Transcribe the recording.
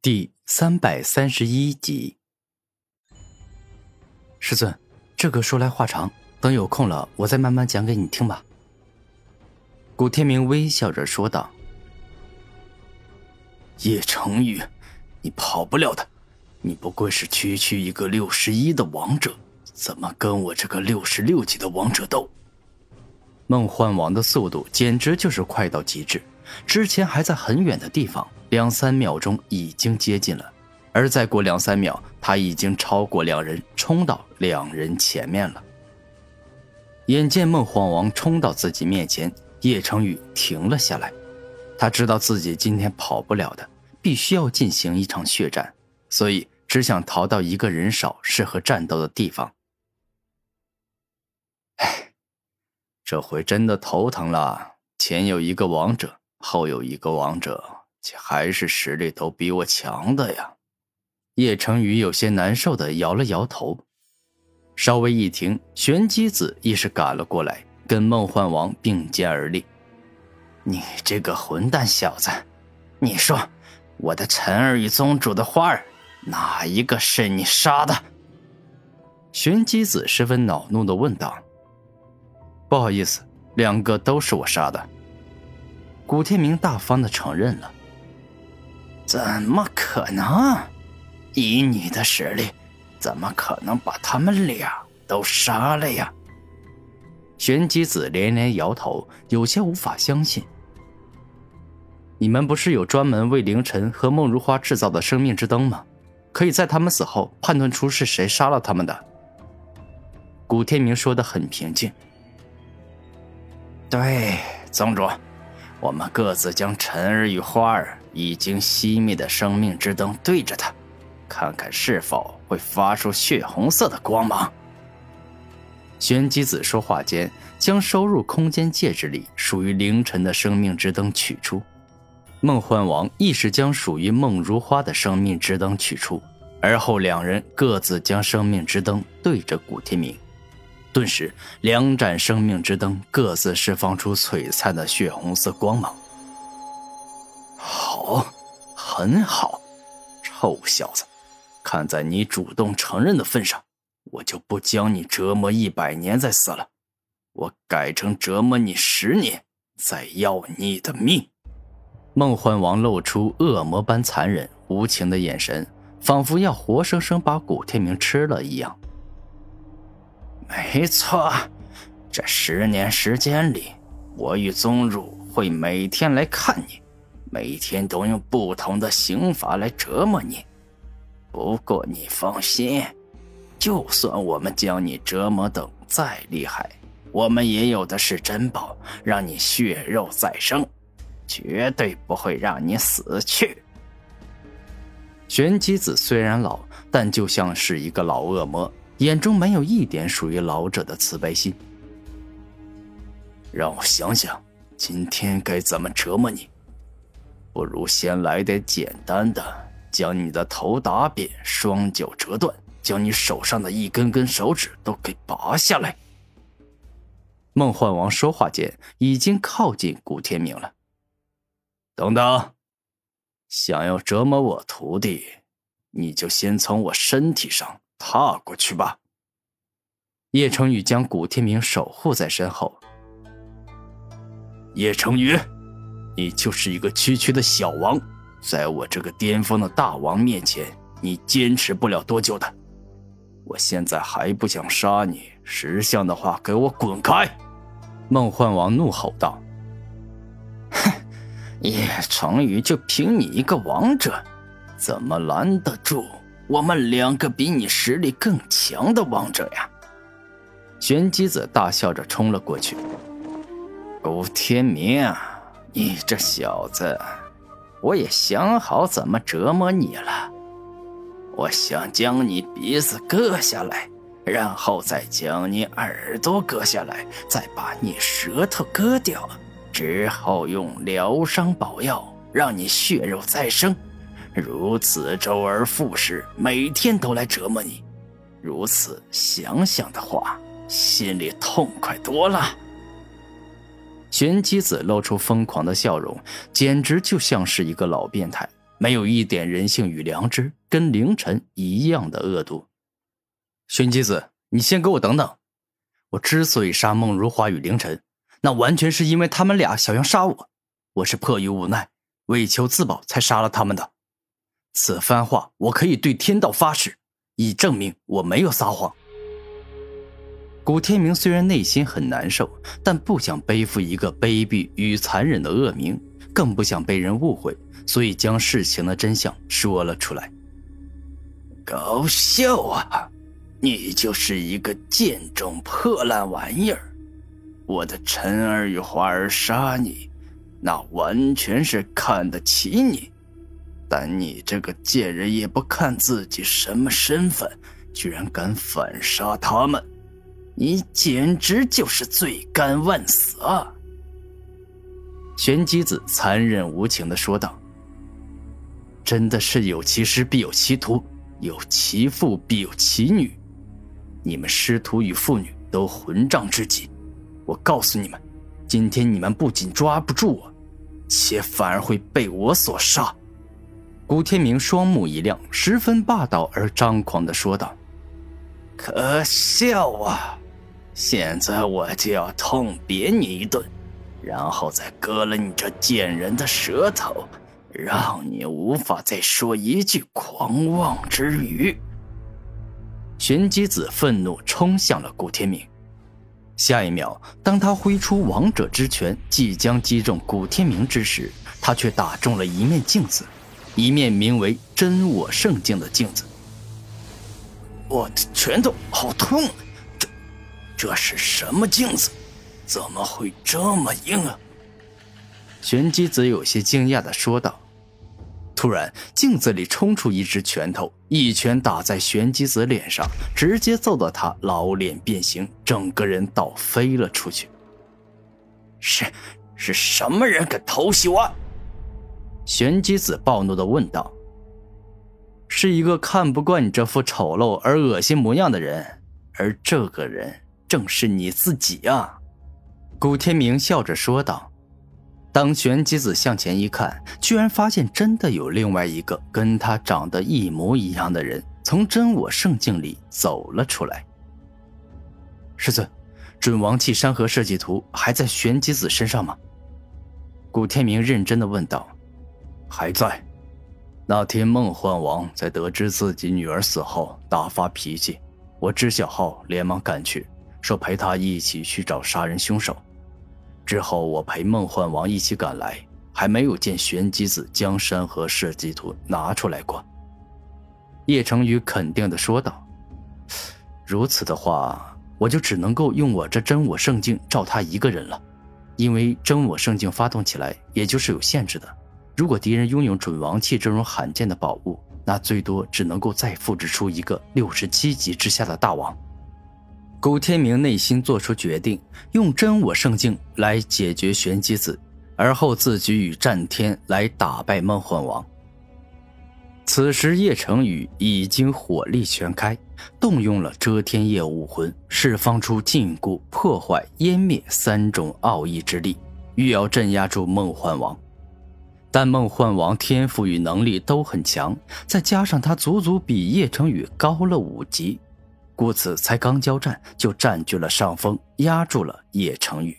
第三百三十一集，师尊，这个说来话长，等有空了，我再慢慢讲给你听吧。古天明微笑着说道：“叶成宇，你跑不了的，你不过是区区一个六十一的王者，怎么跟我这个六十六级的王者斗？”梦幻王的速度简直就是快到极致，之前还在很远的地方。两三秒钟已经接近了，而再过两三秒，他已经超过两人，冲到两人前面了。眼见梦幻王冲到自己面前，叶成宇停了下来。他知道自己今天跑不了的，必须要进行一场血战，所以只想逃到一个人少、适合战斗的地方。哎，这回真的头疼了，前有一个王者，后有一个王者。且还是实力都比我强的呀！叶成宇有些难受的摇了摇头。稍微一停，玄机子亦是赶了过来，跟梦幻王并肩而立。你这个混蛋小子，你说我的陈儿与宗主的花儿，哪一个是你杀的？玄机子十分恼怒的问道。不好意思，两个都是我杀的。古天明大方的承认了。怎么可能？以你的实力，怎么可能把他们俩都杀了呀？玄机子连连摇头，有些无法相信。你们不是有专门为凌晨和梦如花制造的生命之灯吗？可以在他们死后判断出是谁杀了他们的。古天明说的很平静。对，宗主，我们各自将晨儿与花儿。已经熄灭的生命之灯对着他，看看是否会发出血红色的光芒。玄机子说话间，将收入空间戒指里属于凌晨的生命之灯取出。梦幻王亦是将属于梦如花的生命之灯取出，而后两人各自将生命之灯对着古天明，顿时两盏生命之灯各自释放出璀璨的血红色光芒。好，很好，臭小子，看在你主动承认的份上，我就不将你折磨一百年再死了，我改成折磨你十年，再要你的命。梦幻王露出恶魔般残忍无情的眼神，仿佛要活生生把古天明吃了一样。没错，这十年时间里，我与宗主会每天来看你。每天都用不同的刑罚来折磨你，不过你放心，就算我们将你折磨的再厉害，我们也有的是珍宝，让你血肉再生，绝对不会让你死去。玄机子虽然老，但就像是一个老恶魔，眼中没有一点属于老者的慈悲心。让我想想，今天该怎么折磨你。不如先来点简单的，将你的头打扁，双脚折断，将你手上的一根根手指都给拔下来。梦幻王说话间，已经靠近古天明了。等等，想要折磨我徒弟，你就先从我身体上踏过去吧。叶成宇将古天明守护在身后。叶成宇。你就是一个区区的小王，在我这个巅峰的大王面前，你坚持不了多久的。我现在还不想杀你，识相的话，给我滚开！梦幻王怒吼道：“哼，叶成宇就凭你一个王者，怎么拦得住我们两个比你实力更强的王者呀？”玄机子大笑着冲了过去，古天明。你这小子，我也想好怎么折磨你了。我想将你鼻子割下来，然后再将你耳朵割下来，再把你舌头割掉，之后用疗伤宝药让你血肉再生，如此周而复始，每天都来折磨你。如此想想的话，心里痛快多了。玄机子露出疯狂的笑容，简直就像是一个老变态，没有一点人性与良知，跟凌晨一样的恶毒。玄机子，你先给我等等！我之所以杀孟如花与凌晨，那完全是因为他们俩想要杀我，我是迫于无奈，为求自保才杀了他们的。此番话我可以对天道发誓，以证明我没有撒谎。古天明虽然内心很难受，但不想背负一个卑鄙与残忍的恶名，更不想被人误会，所以将事情的真相说了出来。搞笑啊！你就是一个贱种破烂玩意儿！我的晨儿与华儿杀你，那完全是看得起你。但你这个贱人也不看自己什么身份，居然敢反杀他们，你简直就是罪该万死啊！玄机子残忍无情的说道：“真的是有其师必有其徒，有其父必有其女。你们师徒与父女都混账至极，我告诉你们，今天你们不仅抓不住我，且反而会被我所杀。”古天明双目一亮，十分霸道而张狂的说道：“可笑啊！现在我就要痛扁你一顿，然后再割了你这贱人的舌头，让你无法再说一句狂妄之语。”玄机子愤怒冲向了古天明，下一秒，当他挥出王者之拳，即将击中古天明之时，他却打中了一面镜子。一面名为“真我圣镜”的镜子，我的拳头好痛！这，是什么镜子？怎么会这么硬啊？玄机子有些惊讶的说道。突然，镜子里冲出一只拳头，一拳打在玄机子脸上，直接揍得他老脸变形，整个人倒飞了出去。是，是什么人敢偷袭我？玄机子暴怒的问道：“是一个看不惯你这副丑陋而恶心模样的人，而这个人正是你自己啊！”古天明笑着说道。当玄机子向前一看，居然发现真的有另外一个跟他长得一模一样的人从真我圣境里走了出来。师尊，准王器山河设计图还在玄机子身上吗？古天明认真的问道。还在。那天梦幻王在得知自己女儿死后大发脾气，我知晓后连忙赶去，说陪他一起去找杀人凶手。之后我陪梦幻王一起赶来，还没有见玄机子将山河设计图拿出来过。叶成宇肯定的说道：“如此的话，我就只能够用我这真我圣境照他一个人了，因为真我圣境发动起来也就是有限制的。”如果敌人拥有准王器这种罕见的宝物，那最多只能够再复制出一个六十七级之下的大王。古天明内心做出决定，用真我圣境来解决玄机子，而后自己与战天来打败梦幻王。此时叶成宇已经火力全开，动用了遮天夜武魂，释放出禁锢、破坏、湮灭三种奥义之力，欲要镇压住梦幻王。但梦幻王天赋与能力都很强，再加上他足足比叶成宇高了五级，故此才刚交战就占据了上风，压住了叶成宇。